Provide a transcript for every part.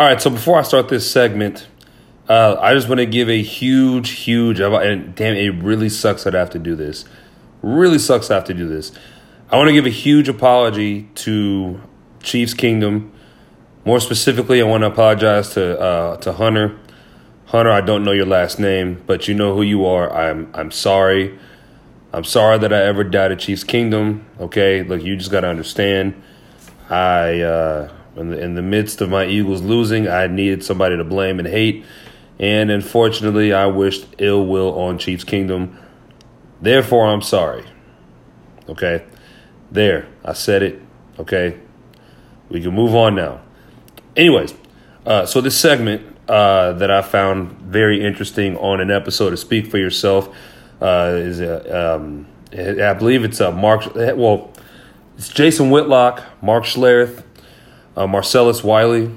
All right, so before I start this segment, uh, I just want to give a huge, huge, and damn, it really sucks that I have to do this. Really sucks I have to do this. I want to give a huge apology to Chiefs Kingdom. More specifically, I want to apologize to uh, to Hunter. Hunter, I don't know your last name, but you know who you are. I'm I'm sorry. I'm sorry that I ever doubted Chiefs Kingdom. Okay, look, you just got to understand. I uh, in the, in the midst of my Eagles losing, I needed somebody to blame and hate. And unfortunately, I wished ill will on Chiefs Kingdom. Therefore, I'm sorry. Okay? There, I said it. Okay? We can move on now. Anyways, uh, so this segment uh, that I found very interesting on an episode of Speak for Yourself uh, is, a, um, I believe it's a Mark, well, it's Jason Whitlock, Mark Schlereth, uh, Marcellus Wiley,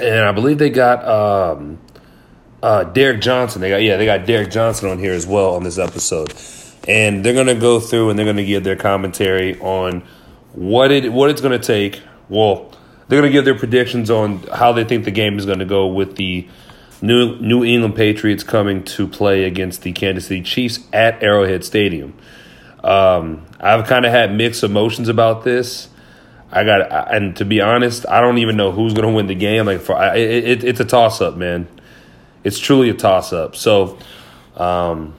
and I believe they got um, uh, Derek Johnson. They got yeah, they got Derek Johnson on here as well on this episode, and they're gonna go through and they're gonna give their commentary on what it what it's gonna take. Well, they're gonna give their predictions on how they think the game is gonna go with the New New England Patriots coming to play against the Kansas City Chiefs at Arrowhead Stadium. Um, I've kind of had mixed emotions about this. I got, and to be honest, I don't even know who's going to win the game. Like for it, it, it's a toss up, man. It's truly a toss up. So, um,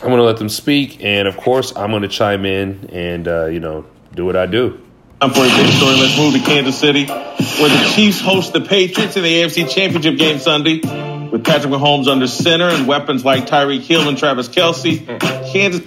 I'm going to let them speak, and of course, I'm going to chime in and uh, you know do what I do. Time for a big story. Let's move to Kansas City, where the Chiefs host the Patriots in the AFC Championship game Sunday. With Patrick Mahomes under center and weapons like Tyreek Hill and Travis Kelce, Kansas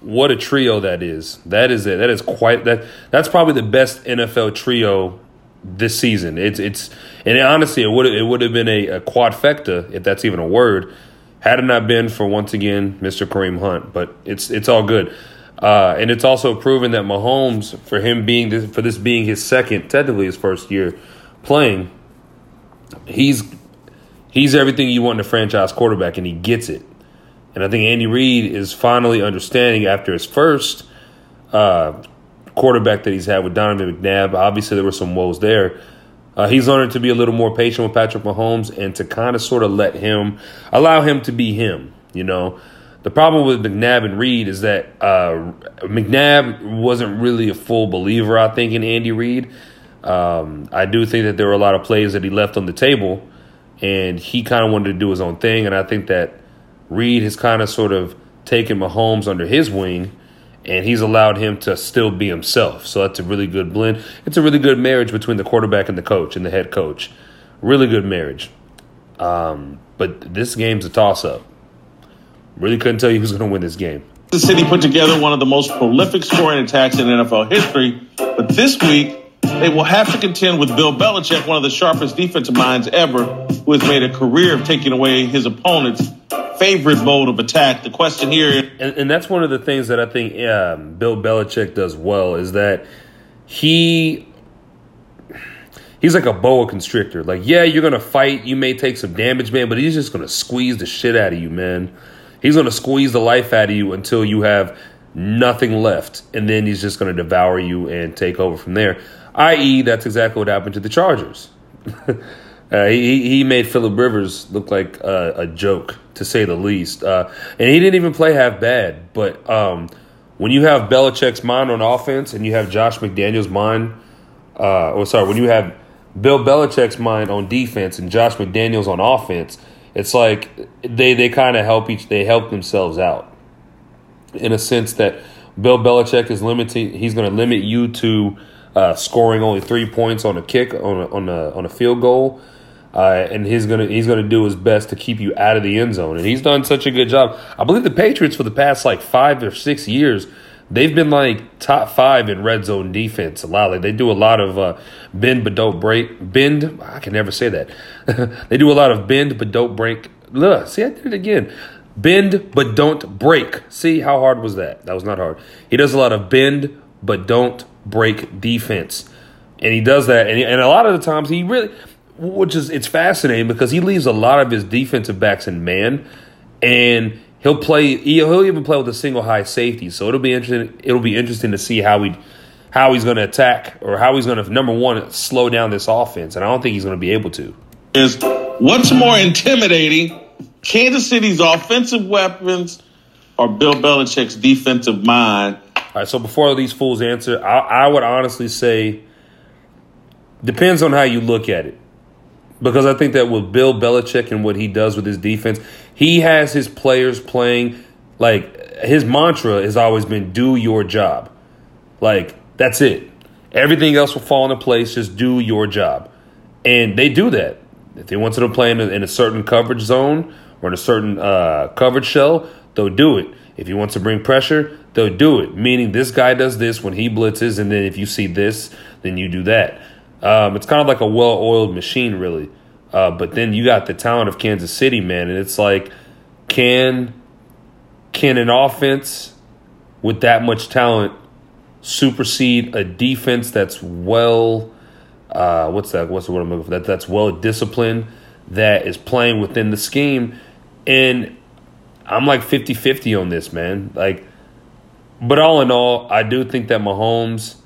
what a trio that is. That is it. That is quite that. That's probably the best NFL trio this season. It's it's and it, honestly, it would it would have been a, a quadfecta if that's even a word, had it not been for once again Mr. Kareem Hunt. But it's it's all good. Uh, and it's also proven that Mahomes, for him being this, for this being his second, technically his first year playing, he's he's everything you want in a franchise quarterback, and he gets it. And I think Andy Reid is finally understanding after his first uh, quarterback that he's had with Donovan McNabb. Obviously, there were some woes there. Uh, he's learning to be a little more patient with Patrick Mahomes and to kind of sort of let him allow him to be him. You know, the problem with McNabb and Reid is that uh, McNabb wasn't really a full believer. I think in Andy Reid. Um, I do think that there were a lot of plays that he left on the table, and he kind of wanted to do his own thing. And I think that Reid has kind of sort of taken Mahomes under his wing, and he's allowed him to still be himself. So that's a really good blend. It's a really good marriage between the quarterback and the coach and the head coach. Really good marriage. Um, but this game's a toss up. Really couldn't tell you who's going to win this game. The city put together one of the most prolific scoring attacks in NFL history, but this week they will have to contend with Bill Belichick, one of the sharpest defensive minds ever, who has made a career of taking away his opponents favorite mode of attack. The question here, and, and that's one of the things that I think um, Bill Belichick does well is that he he's like a boa constrictor. Like, yeah, you're gonna fight, you may take some damage, man, but he's just gonna squeeze the shit out of you, man. He's gonna squeeze the life out of you until you have nothing left, and then he's just gonna devour you and take over from there. I.e., that's exactly what happened to the Chargers. Uh, he he made Philip Rivers look like a, a joke to say the least, uh, and he didn't even play half bad. But um, when you have Belichick's mind on offense and you have Josh McDaniels' mind, uh, or sorry, when you have Bill Belichick's mind on defense and Josh McDaniels on offense, it's like they they kind of help each they help themselves out in a sense that Bill Belichick is limiting. He's going to limit you to uh, scoring only three points on a kick on a, on a on a field goal uh, and he's gonna he's gonna do his best to keep you out of the end zone, and he's done such a good job. I believe the Patriots for the past like five or six years, they've been like top five in red zone defense. A lot, like they do a lot of uh, bend but don't break. Bend, I can never say that. they do a lot of bend but don't break. Look, see, I did it again. Bend but don't break. See how hard was that? That was not hard. He does a lot of bend but don't break defense, and he does that. And, and a lot of the times he really which is it's fascinating because he leaves a lot of his defensive backs in man, and he'll play. He'll even play with a single high safety. So it'll be interesting. It'll be interesting to see how he how he's going to attack or how he's going to number one slow down this offense, and I don't think he's going to be able to. Is what's more intimidating, Kansas City's offensive weapons or Bill Belichick's defensive mind? All right, so before these fools answer, I, I would honestly say depends on how you look at it. Because I think that with Bill Belichick and what he does with his defense, he has his players playing like his mantra has always been do your job. Like that's it. Everything else will fall into place. Just do your job. And they do that. If they want to play in a, in a certain coverage zone or in a certain uh, coverage shell, they'll do it. If he wants to bring pressure, they'll do it. Meaning this guy does this when he blitzes, and then if you see this, then you do that. Um, it's kind of like a well-oiled machine, really. Uh, but then you got the talent of Kansas City, man, and it's like, can can an offense with that much talent supersede a defense that's well uh, what's that what's the word I'm looking for that that's well disciplined that is playing within the scheme and I'm like 50-50 on this man like but all in all I do think that Mahomes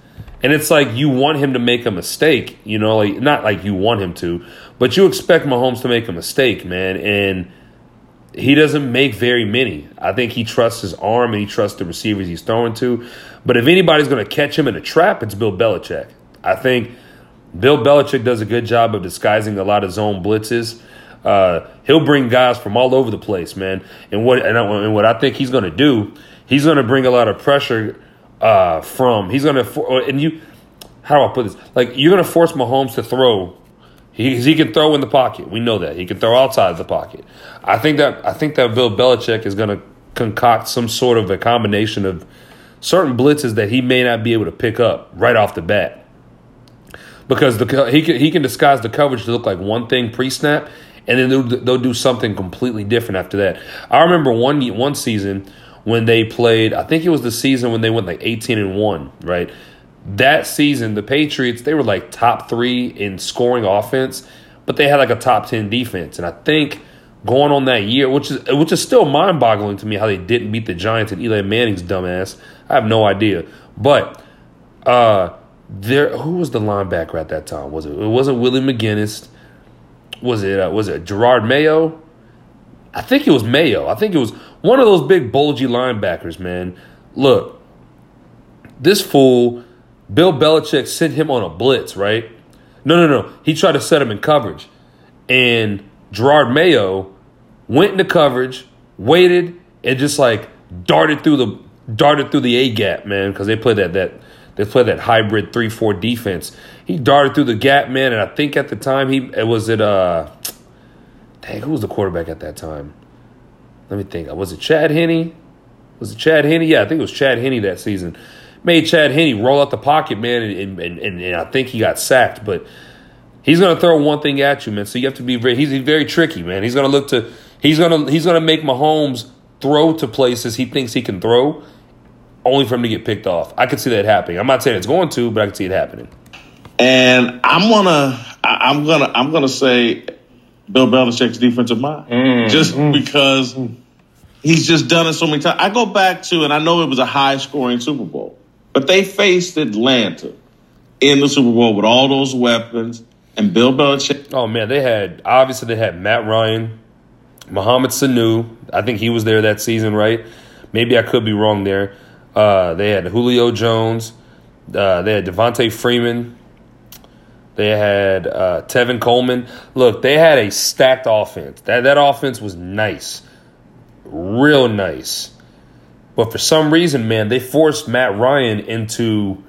and it's like you want him to make a mistake you know like not like you want him to but you expect Mahomes to make a mistake man and he doesn't make very many. I think he trusts his arm and he trusts the receivers he's throwing to. But if anybody's going to catch him in a trap, it's Bill Belichick. I think Bill Belichick does a good job of disguising a lot of zone blitzes. Uh, he'll bring guys from all over the place, man. And what and, I, and what I think he's going to do, he's going to bring a lot of pressure uh, from. He's going to and you. How do I put this? Like you're going to force Mahomes to throw he, he can throw in the pocket. We know that he can throw outside the pocket. I think that I think that Bill Belichick is going to concoct some sort of a combination of certain blitzes that he may not be able to pick up right off the bat because the he can he can disguise the coverage to look like one thing pre snap, and then they'll, they'll do something completely different after that. I remember one one season when they played. I think it was the season when they went like eighteen and one, right? that season, the Patriots, they were like top three in scoring offense, but they had like a top 10 defense. And I think going on that year, which is which is still mind boggling to me how they didn't beat the Giants and Eli Manning's dumbass. I have no idea. But uh there who was the linebacker at that time? Was it it wasn't Willie McGinest? Was it uh, was it Gerard Mayo? I think it was Mayo. I think it was one of those big bulgy linebackers, man. Look, this fool Bill Belichick sent him on a blitz, right? No, no, no. He tried to set him in coverage. And Gerard Mayo went into coverage, waited, and just like darted through the darted through the A gap, man, because they play that that they play that hybrid three four defense. He darted through the gap, man, and I think at the time he it was it uh dang, who was the quarterback at that time? Let me think. Was it Chad Henne? Was it Chad Henne? Yeah, I think it was Chad Henne that season made Chad Henne roll out the pocket, man, and, and, and, and I think he got sacked. But he's going to throw one thing at you, man. So you have to be very. He's very tricky, man. He's going to look to. He's going to he's going to make Mahomes throw to places he thinks he can throw, only for him to get picked off. I could see that happening. I'm not saying it's going to, but I can see it happening. And I'm gonna I'm gonna I'm gonna say Bill Belichick's defensive mind, mm. just mm. because he's just done it so many times. I go back to, and I know it was a high scoring Super Bowl. But they faced Atlanta in the Super Bowl with all those weapons and Bill Belichick. Oh man, they had obviously they had Matt Ryan, Mohamed Sanu. I think he was there that season, right? Maybe I could be wrong there. Uh, they had Julio Jones. Uh, they had Devonta Freeman. They had uh, Tevin Coleman. Look, they had a stacked offense. That that offense was nice, real nice. But for some reason, man, they forced Matt Ryan into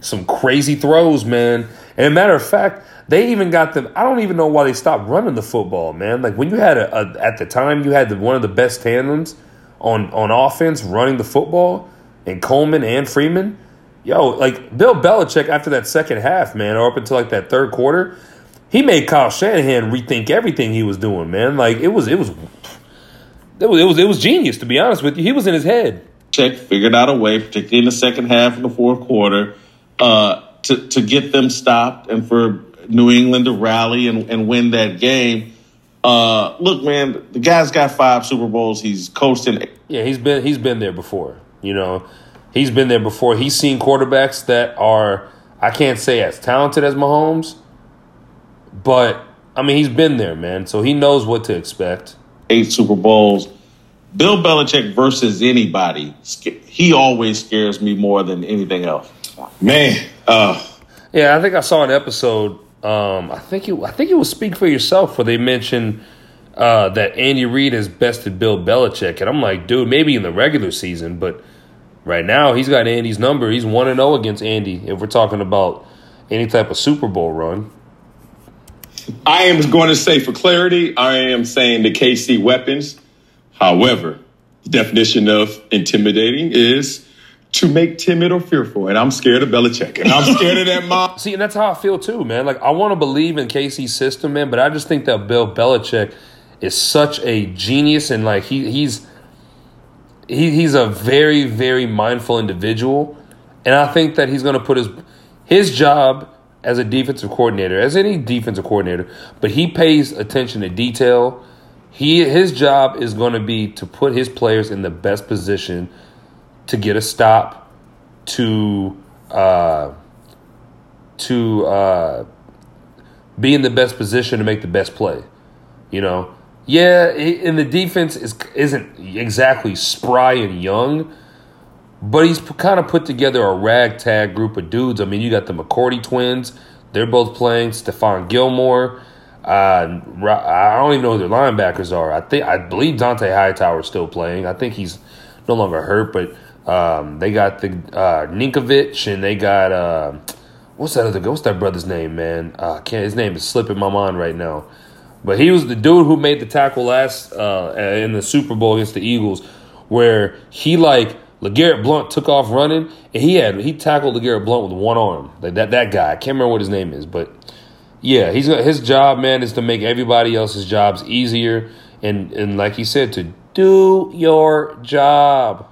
some crazy throws, man. And matter of fact, they even got them. I don't even know why they stopped running the football, man. Like when you had a, a at the time, you had the, one of the best tandems on on offense running the football, and Coleman and Freeman. Yo, like Bill Belichick after that second half, man, or up until like that third quarter, he made Kyle Shanahan rethink everything he was doing, man. Like it was it was it was, it was it was genius to be honest with you. He was in his head. Check figured out a way, particularly in the second half of the fourth quarter, uh, to to get them stopped and for New England to rally and, and win that game. Uh, look, man, the guy's got five Super Bowls. He's coached in. Yeah, he's been he's been there before. You know, He's been there before. He's seen quarterbacks that are I can't say as talented as Mahomes, but I mean he's been there, man. So he knows what to expect. Eight Super Bowls. Bill Belichick versus anybody, he always scares me more than anything else. Man, uh, yeah, I think I saw an episode. Um, I think you, I think it was Speak for Yourself where they mentioned uh, that Andy Reid has bested Bill Belichick, and I'm like, dude, maybe in the regular season, but right now he's got Andy's number. He's one and zero oh against Andy. If we're talking about any type of Super Bowl run, I am going to say for clarity, I am saying the KC weapons. However, the definition of intimidating is to make timid or fearful. And I'm scared of Belichick. And I'm scared of that mom. See, and that's how I feel too, man. Like I want to believe in KC's system, man, but I just think that Bill Belichick is such a genius and like he he's he, he's a very, very mindful individual. And I think that he's gonna put his his job as a defensive coordinator, as any defensive coordinator, but he pays attention to detail. He his job is going to be to put his players in the best position to get a stop, to uh, to uh, be in the best position to make the best play. You know, yeah, and the defense is isn't exactly spry and young, but he's kind of put together a ragtag group of dudes. I mean, you got the McCourty twins; they're both playing. Stephon Gilmore. Uh, I don't even know who their linebackers are. I think I believe Dont'a Hightower is still playing. I think he's no longer hurt, but um, they got the uh, Ninkovich and they got uh, what's that other what's that brother's name, man? Uh, can't his name is slipping my mind right now. But he was the dude who made the tackle last uh, in the Super Bowl against the Eagles, where he like LeGarrette Blunt took off running and he had he tackled LeGarrette Blunt with one arm. Like that that guy. I can't remember what his name is, but yeah, he's his job, man, is to make everybody else's jobs easier and and like he said, to do your job.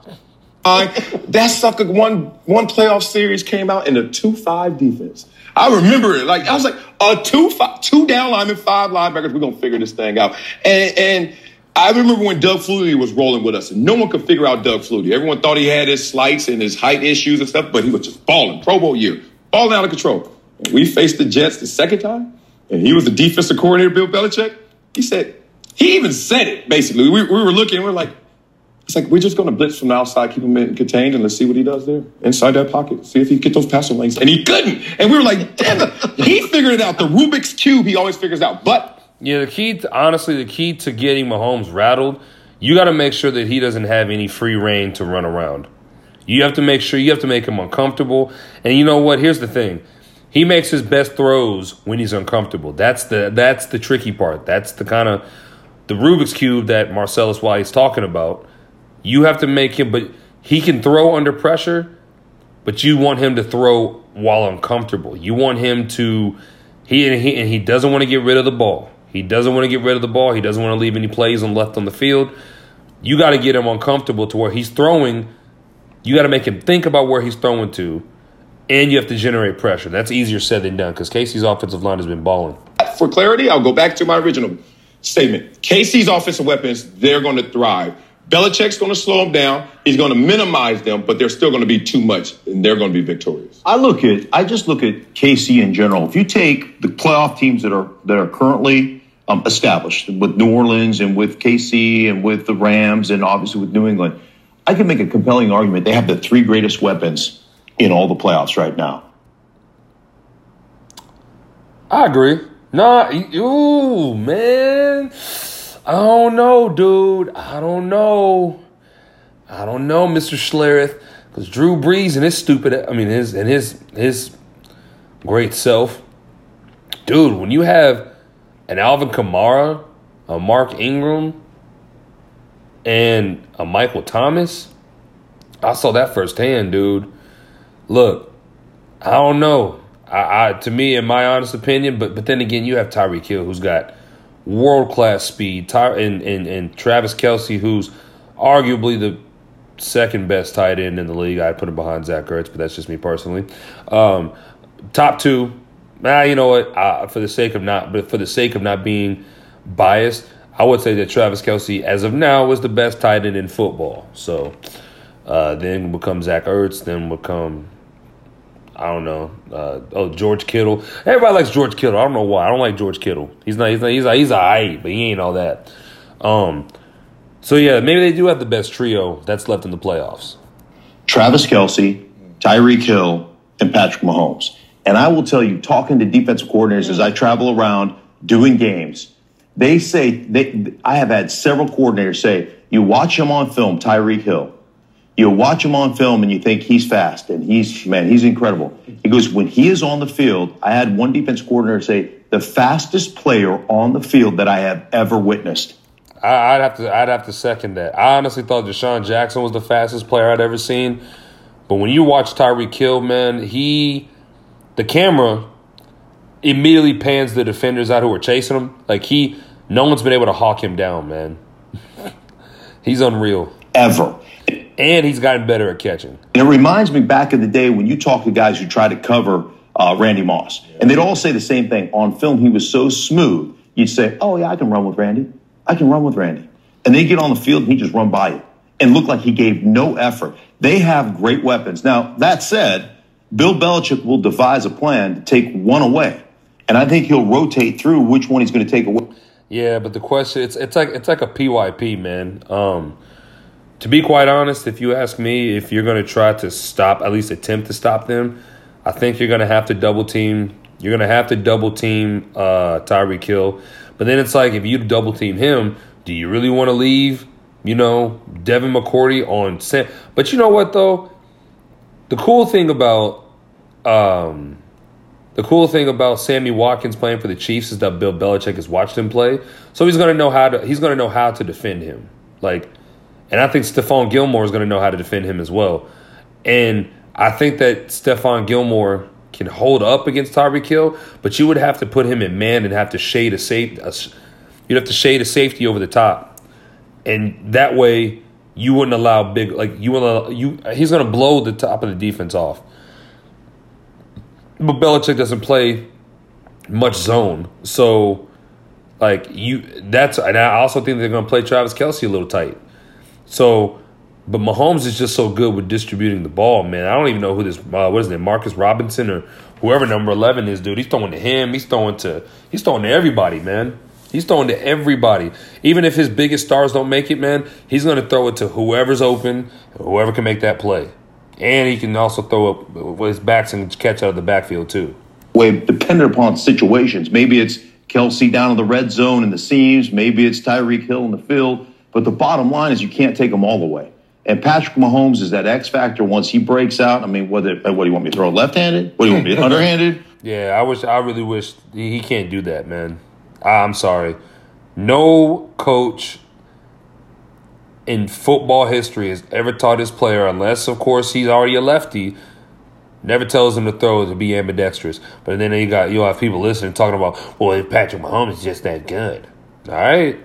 Uh, that sucker one one playoff series came out in a two five defense. I remember it. Like I was like a two five, two down linemen, five linebackers. We're gonna figure this thing out. And and I remember when Doug Flutie was rolling with us, and no one could figure out Doug Flutie. Everyone thought he had his slights and his height issues and stuff, but he was just balling, Pro Bowl year, balling out of control. And we faced the Jets the second time, and he was the defensive coordinator, Bill Belichick. He said he even said it basically. We, we were looking, we we're like, it's like we're just going to blitz from the outside, keep him contained, and let's see what he does there inside that pocket. See if he get those passing lanes, and he couldn't. And we were like, damn he figured it out. The Rubik's cube, he always figures out. But yeah, the key, to, honestly, the key to getting Mahomes rattled, you got to make sure that he doesn't have any free reign to run around. You have to make sure you have to make him uncomfortable. And you know what? Here's the thing. He makes his best throws when he's uncomfortable. That's the that's the tricky part. That's the kind of the Rubik's cube that Marcellus Wiley is talking about you have to make him, but he can throw under pressure, but you want him to throw while uncomfortable. You want him to he and he and he doesn't want to get rid of the ball. He doesn't want to get rid of the ball. He doesn't want to leave any plays on left on the field. You got to get him uncomfortable to where he's throwing. You got to make him think about where he's throwing to, and you have to generate pressure. That's easier said than done because KC's offensive line has been balling. For clarity, I'll go back to my original statement. KC's offensive weapons, they're going to thrive. Belichick's going to slow them down. He's going to minimize them, but they're still going to be too much, and they're going to be victorious. I look at, I just look at KC in general. If you take the playoff teams that are that are currently um, established with New Orleans and with KC and with the Rams and obviously with New England, I can make a compelling argument. They have the three greatest weapons in all the playoffs right now. I agree. Nah, ooh, man. I don't know, dude. I don't know. I don't know, Mr. Schlereth. Because Drew Brees and his stupid, I mean, his and his his great self, dude. When you have an Alvin Kamara, a Mark Ingram, and a Michael Thomas, I saw that firsthand, dude. Look, I don't know. I, I to me, in my honest opinion, but but then again, you have Tyreek Hill, who's got world class speed. And, and, and Travis Kelce, who's arguably the second best tight end in the league. I put him behind Zach Ertz, but that's just me personally. Um, top two. Ah, you know what? Uh, for the sake of not, but for the sake of not being biased, I would say that Travis Kelce, as of now, was the best tight end in football. So, Uh, then would come Zach Ertz. Then would come I don't know. Uh, oh, George Kittle. Everybody likes George Kittle. I don't know why. I don't like George Kittle. He's not. He's not. He's a, he's a but he ain't all that. Um. So yeah, maybe they do have the best trio that's left in the playoffs. Travis Kelce, Tyreek Hill, and Patrick Mahomes. And I will tell you, talking to defensive coordinators as I travel around doing games, they say they. I have had several coordinators say, "You watch him on film, Tyreek Hill." You watch him on film and you think he's fast and he's man he's incredible. He goes when he is on the field i had one defense coordinator say the fastest player on the field that i have ever witnessed. I'd have to i'd have to second that. I honestly thought DeSean Jackson was the fastest player i'd ever seen. But when you watch Tyreek Hill, man he the camera immediately pans the defenders out who are chasing him. Like he no one's been able to hawk him down man. He's unreal. Ever and he's gotten better at catching. And it reminds me back in the day when you talk to guys who try to cover uh, Randy Moss, and they'd all say the same thing. On film, he was so smooth. You'd say, "Oh yeah, I can run with Randy. I can run with Randy." And they get on the field and he just run by you and look like he gave no effort. They have great weapons. Now that said, Bill Belichick will devise a plan to take one away, and I think he'll rotate through which one he's going to take away. Yeah, but the question it's it's like it's like a PYP, man. Um, to be quite honest, if you ask me, if you're going to try to stop, at least attempt to stop them, I think you're going to have to double team. You're going to have to double team uh, Tyreek Hill. But then it's like, if you double team him, do you really want to leave, you know, Devin McCourty on set? But you know what, though? The cool thing about. Um, the cool thing about Sammy Watkins playing for the Chiefs is that Bill Belichick has watched him play, so he's gonna know how to he's gonna know how to defend him. Like and I think Stephon Gilmore is going to know how to defend him as well. And I think that Stephon Gilmore can hold up against Tyreek Hill, but you would have to put him in man and have to shade a safe. You'd have to shade a safety over the top, and that way you wouldn't allow big like you will you. He's going to blow the top of the defense off. But Belichick doesn't play much zone, so like you. That's and I also think they're going to play Travis Kelce a little tight. So, but Mahomes is just so good with distributing the ball, man. I don't even know who this uh, what is it, Marcus Robinson or whoever number eleven is, dude. He's throwing to him. He's throwing to he's throwing to everybody, man. He's throwing to everybody. Even if his biggest stars don't make it, man, he's going to throw it to whoever's open, whoever can make that play. And he can also throw up with his backs and catch out of the backfield too. Way dependent upon situations. Maybe it's Kelce down in the red zone in the seams. Maybe it's Tyreek Hill in the field. But the bottom line is you can't take them all the way. And Patrick Mahomes is that X factor once he breaks out. I mean, whether uh, what do you want me to throw left handed? What do you want me to underhanded? Yeah, I wish I really wish he can't do that, man. I'm sorry. No coach in football history has ever taught his player, unless of course he's already a lefty, never tells him to throw to be ambidextrous. But then you got you'll have people listening talking about, well, if Patrick Mahomes is just that good. All right.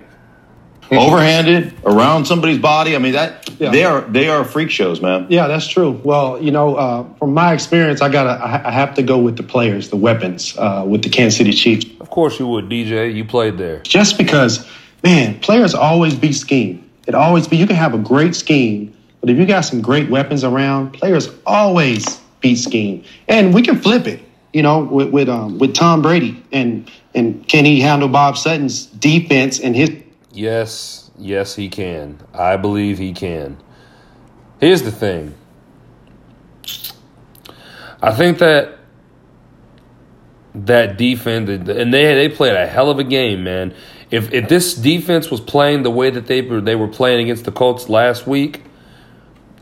Overhanded around somebody's body. I mean that yeah. they are they are freak shows, man. Yeah, that's true. Well, you know, uh, from my experience, I gotta I have to go with the players, the weapons, uh, with the Kansas City Chiefs. Of course you would, DJ. You played there. Just because, man, players always be scheme. It always be. You can have a great scheme, but if you got some great weapons around, players always beat scheme, and we can flip it. You know, with with um, with Tom Brady and and can he handle Bob Sutton's defense and his Yes, yes, he can. I believe he can. Here's the thing. I think that that defense and they they played a hell of a game, man. If if this defense was playing the way that they were they were playing against the Colts last week,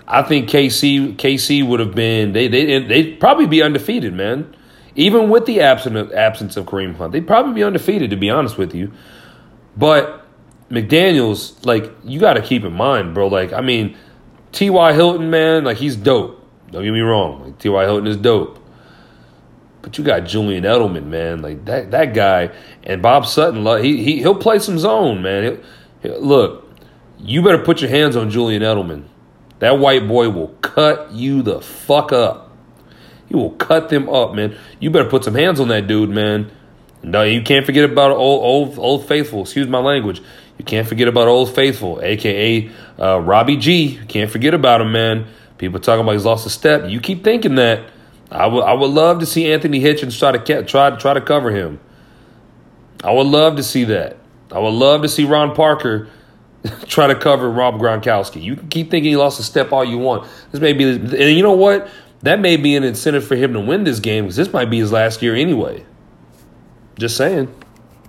I think KC KC would have been they they they'd probably be undefeated, man. Even with the absence of, absence of Kareem Hunt, they'd probably be undefeated to be honest with you. But McDaniels, like, you got to keep in mind, bro. Like, I mean, T.Y. Hilton, man, like, he's dope. Don't get me wrong. Like, T.Y. Hilton is dope. But you got Julian Edelman, man. Like, that that guy. And Bob Sutton, he, he, he'll play some zone, man. He'll, he'll, look, you better put your hands on Julian Edelman. That white boy will cut you the fuck up. He will cut them up, man. You better put some hands on that dude, man. No, you can't forget about old, old, old faithful. Excuse my language. You can't forget about Old Faithful, aka Uh, Robbie G, You can't forget about him, man. People talking about he's lost a step. You keep thinking that. I would I would love to see Anthony Hitchens try to try to try to cover him. I would love to see that. I would love to see Ron Parker try to cover Rob Gronkowski. You can keep thinking he lost a step all you want. This may be, and you know what? That may be an incentive for him to win this game because this might be his last year anyway. Just saying.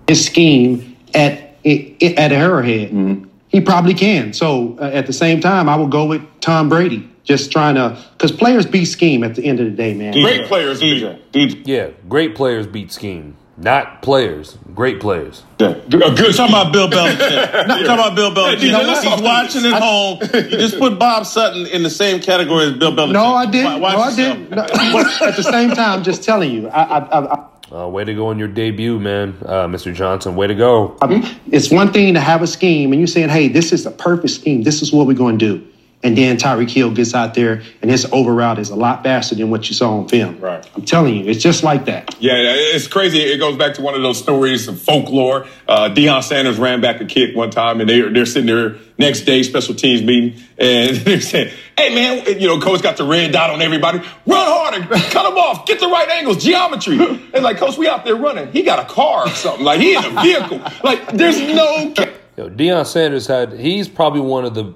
His scheme at at Arrowhead, mm-hmm. he probably can. So uh, at the same time, I will go with Tom Brady. Just trying to, because players beat scheme at the end of the day, man. Great players beat. Yeah, great players beat scheme. Not players, great players. Yeah. A good. Talking about Bill Belichick. Not talking about Bill Belichick. You know, He's watching at home. You just put Bob Sutton in the same category as Bill Belichick. No, I didn't. no, I didn't. No, at the same time, I'm just telling you, I, I, I uh, way to go on your debut, man, uh, Mr. Johnson. Way to go. I mean, it's one thing to have a scheme and you're saying, hey, this is the perfect scheme. This is what we're going to do and then Tyreek Hill gets out there and his over route is a lot faster than what you saw on film. Right. I'm telling you, it's just like that. Yeah, it's crazy. It goes back to one of those stories of folklore. Uh, Deion Sanders ran back a kick one time and they, they're sitting there next day, special teams meeting, and they're saying, hey man, you know, coach got the red dot on everybody. Run harder, cut them off, get the right angles, geometry. And like, coach, we out there running. He got a car or something. Like he in a vehicle. like there's no. Yo, Deion Sanders had, he's probably one of the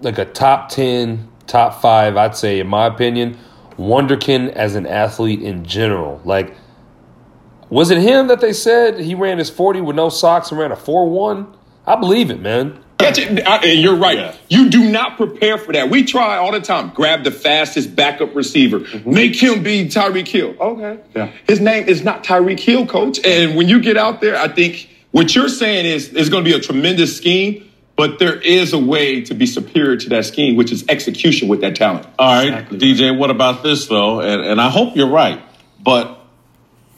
like a top 10, top five, I'd say, in my opinion, Wonderkin as an athlete in general. Like, was it him that they said he ran his 40 with no socks and ran a 4 1? I believe it, man. And you're right. Yeah. You do not prepare for that. We try all the time. Grab the fastest backup receiver. Mm-hmm. Make him be Tyreek Hill. Okay. Yeah. His name is not Tyreek Hill, coach. And when you get out there, I think what you're saying is it's going to be a tremendous scheme. But there is a way to be superior to that scheme, which is execution with that talent. All right, exactly. DJ, what about this, though? And, and I hope you're right. But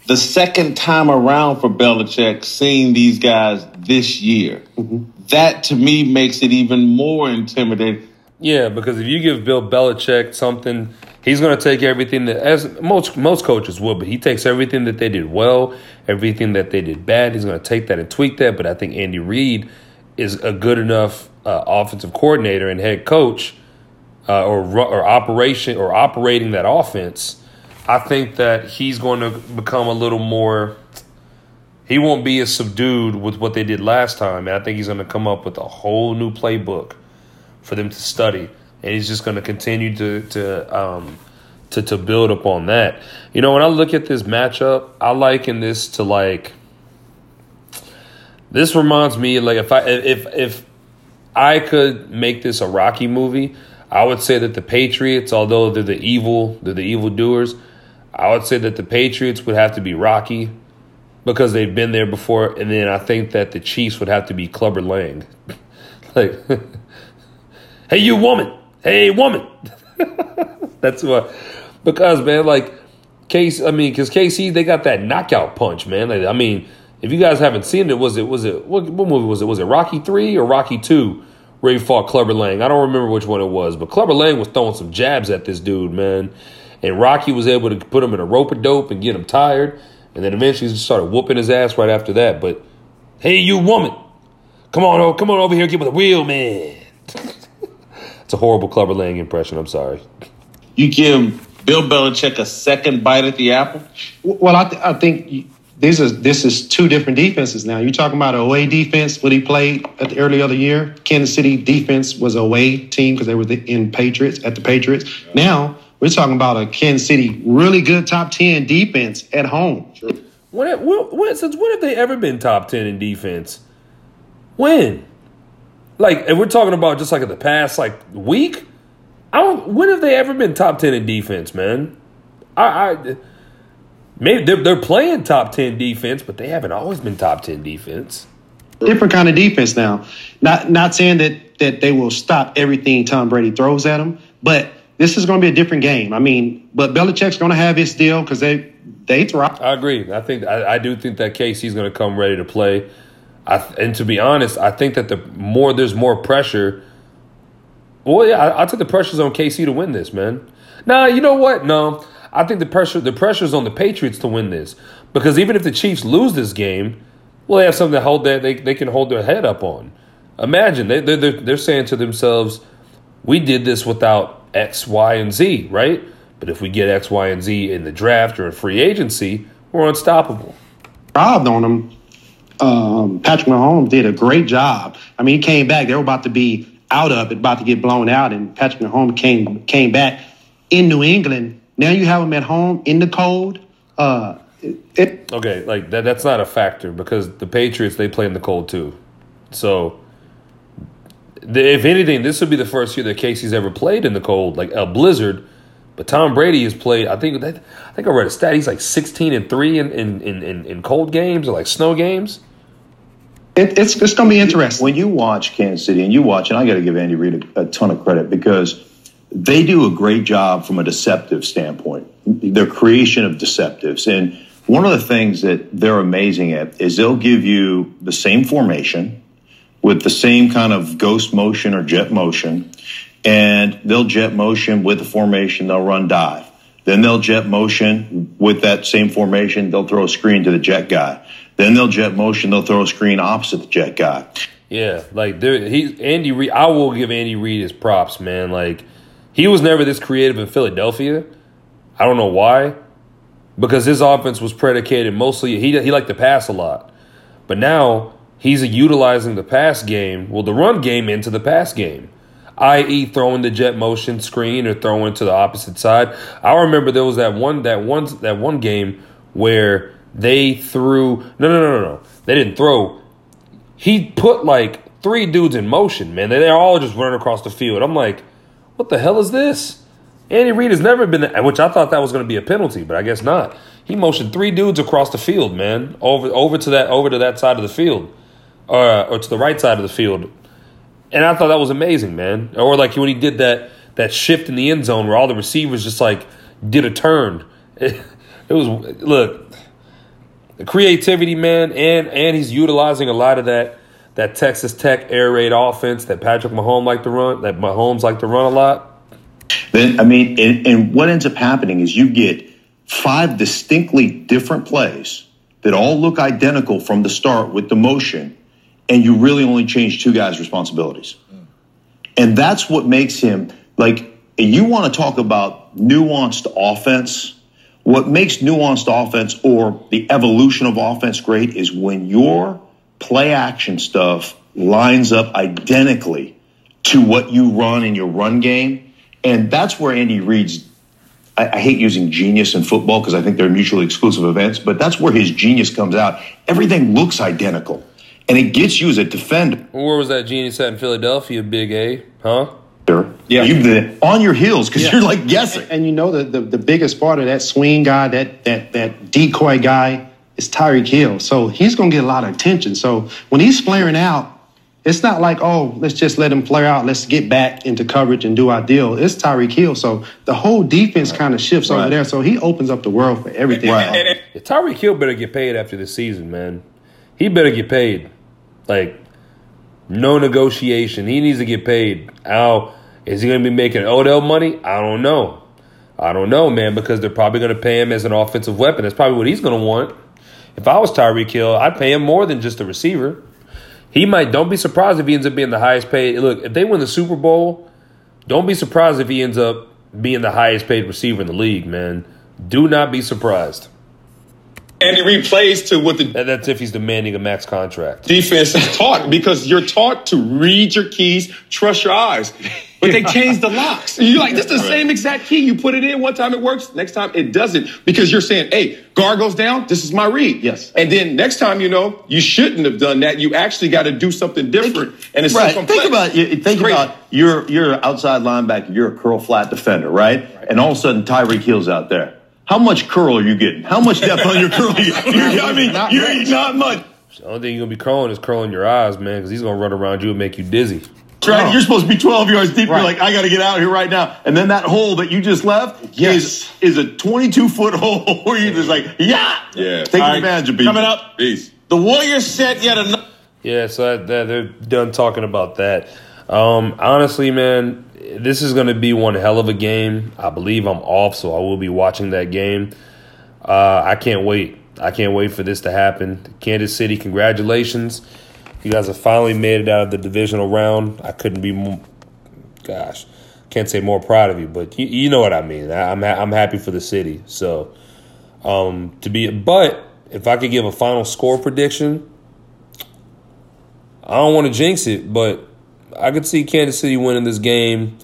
the second time around for Belichick, seeing these guys this year, mm-hmm. that to me makes it even more intimidating. Yeah, because if you give Bill Belichick something, he's going to take everything that, as most most coaches would, but he takes everything that they did well, everything that they did bad. He's going to take that and tweak that. But I think Andy Reid is a good enough uh, offensive coordinator and head coach uh, or or operation or operating that offense, I think that he's going to become a little more. He won't be as subdued with what they did last time, and I think he's going to come up with a whole new playbook for them to study, and he's just going to continue to to um, to to build upon that. You know, when I look at this matchup, I liken this to like this reminds me like if I if if I could make this a Rocky movie, I would say that the Patriots, although they're the evil, they're the evil doers, I would say that the Patriots would have to be Rocky because they've been there before, and then I think that the Chiefs would have to be Clubber Lang. like, hey, you woman, hey, woman. That's what because man, like Case, I mean, because KC they got that knockout punch, man. Like, I mean if you guys haven't seen it, was it was it what, what movie was it? Was it Rocky three or Rocky two? Where he fought Clubber Lang. I don't remember which one it was, but Clubber Lang was throwing some jabs at this dude, man. And Rocky was able to put him in a rope a dope and get him tired, and then eventually just started whooping his ass right after that. But hey, you woman, come on, oh, come on over here, get with the wheel, man. it's a horrible Clubber Lang impression. I'm sorry. You give Bill Belichick a second bite at the apple. Well, I, th- I think this is this is two different defenses now. You're talking about away defense, what he played at the early other year. Kansas City defense was away team because they were the, in Patriots at the Patriots. Now we're talking about a Kansas City really good top ten defense at home. Sure. When, when, since when have they ever been top ten in defense? When? Like, if we're talking about just like in the past like week, I don't. When have they ever been top ten in defense, man? I, I Maybe they're, they're playing top 10 defense, but they haven't always been top 10 defense. Different kind of defense now. Not not saying that that they will stop everything Tom Brady throws at them, but this is going to be a different game. I mean, but Belichick's going to have his deal because they they thrive. I agree. I think I, I do think that KC's going to come ready to play. I, and to be honest, I think that the more there's more pressure. Well, yeah, I, I took the pressures on KC to win this, man. Nah, you know what? No, I think the pressure the pressure's on the Patriots to win this because even if the Chiefs lose this game, well, they have something to hold that they they can hold their head up on. imagine they they're, they're saying to themselves, we did this without X, Y, and Z, right? But if we get X, Y, and Z in the draft or in free agency, we're unstoppable. Robbed on him. Um, Patrick Mahomes did a great job. I mean, he came back. They were about to be out of it, about to get blown out, and Patrick Mahomes came came back in New England. Now you have them at home in the cold. Uh, it, Okay, like that that's not a factor because the Patriots they play in the cold too. So the, if anything, this would be the first year that KC's ever played in the cold, like a blizzard. But Tom Brady has played. I think that I think I read a stat. He's like sixteen and three in in, in, in, in cold games or like snow games. it, it's it's going to be interesting. when you watch Kansas City and you watch, and I got to give Andy Reid a, a ton of credit because they do a great job from a deceptive standpoint. Their creation of deceptives. And one of the things that they're amazing at is they'll give you the same formation with the same kind of ghost motion or jet motion, and they'll jet motion with the formation, they'll run dive. Then they'll jet motion with that same formation, they'll throw a screen to the jet guy. Then they'll jet motion, they'll throw a screen opposite the jet guy. Yeah, like he Andy Reid. I will give Andy Reid his props, man. Like he was never this creative in Philadelphia. I don't know why, because his offense was predicated mostly. He he liked to pass a lot, but now he's utilizing the pass game. Well, the run game into the pass game, i.e., throwing the jet motion screen or throwing to the opposite side. I remember there was that one that one that one game where they threw. No, no, no, no, no. They didn't throw he put like three dudes in motion, man. They're all just running across the field. I'm like, what the hell is this? Andy Reid has never been, which I thought that was going to be a penalty, but I guess not. He motioned three dudes across the field, man, over over to that over to that side of the field, or or to the right side of the field, and I thought that was amazing, man. Or like when he did that that shift in the end zone where all the receivers just like did a turn. It, it was look the creativity, man, and and he's utilizing a lot of that that Texas Tech air raid offense that Patrick Mahomes like to run, that Mahomes like to run a lot. Then I mean, and, and what ends up happening is you get five distinctly different plays that all look identical from the start with the motion, and you really only change two guys' responsibilities. Mm. And that's what makes him like you want to talk about nuanced offense. What makes nuanced offense or the evolution of offense great is when your play action stuff lines up identically to what you run in your run game. And that's where Andy Reid's I, I hate using genius in football because I think they're mutually exclusive events, but that's where his genius comes out. Everything looks identical. And it gets you as a defender. Where was that genius at in Philadelphia, Big A? Huh? Yeah. You've been on your heels because Yeah. you're like guessing. And you know the, the the biggest part of that swing guy, that that that decoy guy, is Tyreek Hill. So he's gonna get a lot of attention. So when he's flaring out, it's not like oh let's just let him flare out. Let's get back into coverage and do our deal. It's Tyreek Hill. So the whole defense kind of shifts over there. So he opens up the world for everything. Right. Yeah, Tyreek Hill better get paid after this season, man. He better get paid. Like, no negotiation. He needs to get paid. How is he going to be making Odell money? I don't know. I don't know, man, because they're probably going to pay him as an offensive weapon. That's probably what he's going to want. If I was Tyreek Hill, I'd pay him more than just a receiver. He might. Don't be surprised if he ends up being the highest paid. Look, if they win the Super Bowl, don't be surprised if he ends up being the highest paid receiver in the league, man. Do not be surprised. Andy Reid plays to what the That- That's if he's demanding a max contract. defense is taught because you're taught to read your keys, trust your eyes. But they changed the locks. You're like, this is the same exact key. You put it in one time, it works. Next time, it doesn't because you're saying, hey, guard goes down. This is my read. Yes. And then next time, you know, you shouldn't have done that. You actually got to do something different. And it's Right. so Think about you. Think Great. about you're you're an outside linebacker. You're a curl flat defender, right? And all of a sudden, Tyreek Hill's out there. How much curl are you getting? How much depth on your curl? You, you, I mean, Not you're much. not much. The only thing you're gonna be curling is curling your eyes, man, because he's gonna run around you and make you dizzy. Right? You're supposed to be 12 yards deep. Right. You're like, I got to get out here right now. And then that hole that you just left Yes. is is a 22 foot hole where you're just like, yeah, Yeah. taking All right. advantage of people. Coming up, Peace. the Warriors set yet another. Yeah, so that, that, they're done talking about that. Um, honestly, man, this is gonna be one hell of a game. I believe I'm off, so I will be watching that game. Uh, I can't wait. I can't wait for this to happen. Kansas City, congratulations. You guys have finally made it out of the divisional round. I couldn't be more, gosh, can't say more proud of you, but you, you know what I mean. I, I'm ha- I'm happy for the city. So um, to be, but if I could give a final score prediction, I don't want to jinx it, but I could see Kansas City winning this game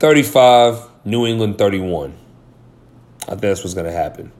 35, New England 31. I think that's what's going to happen.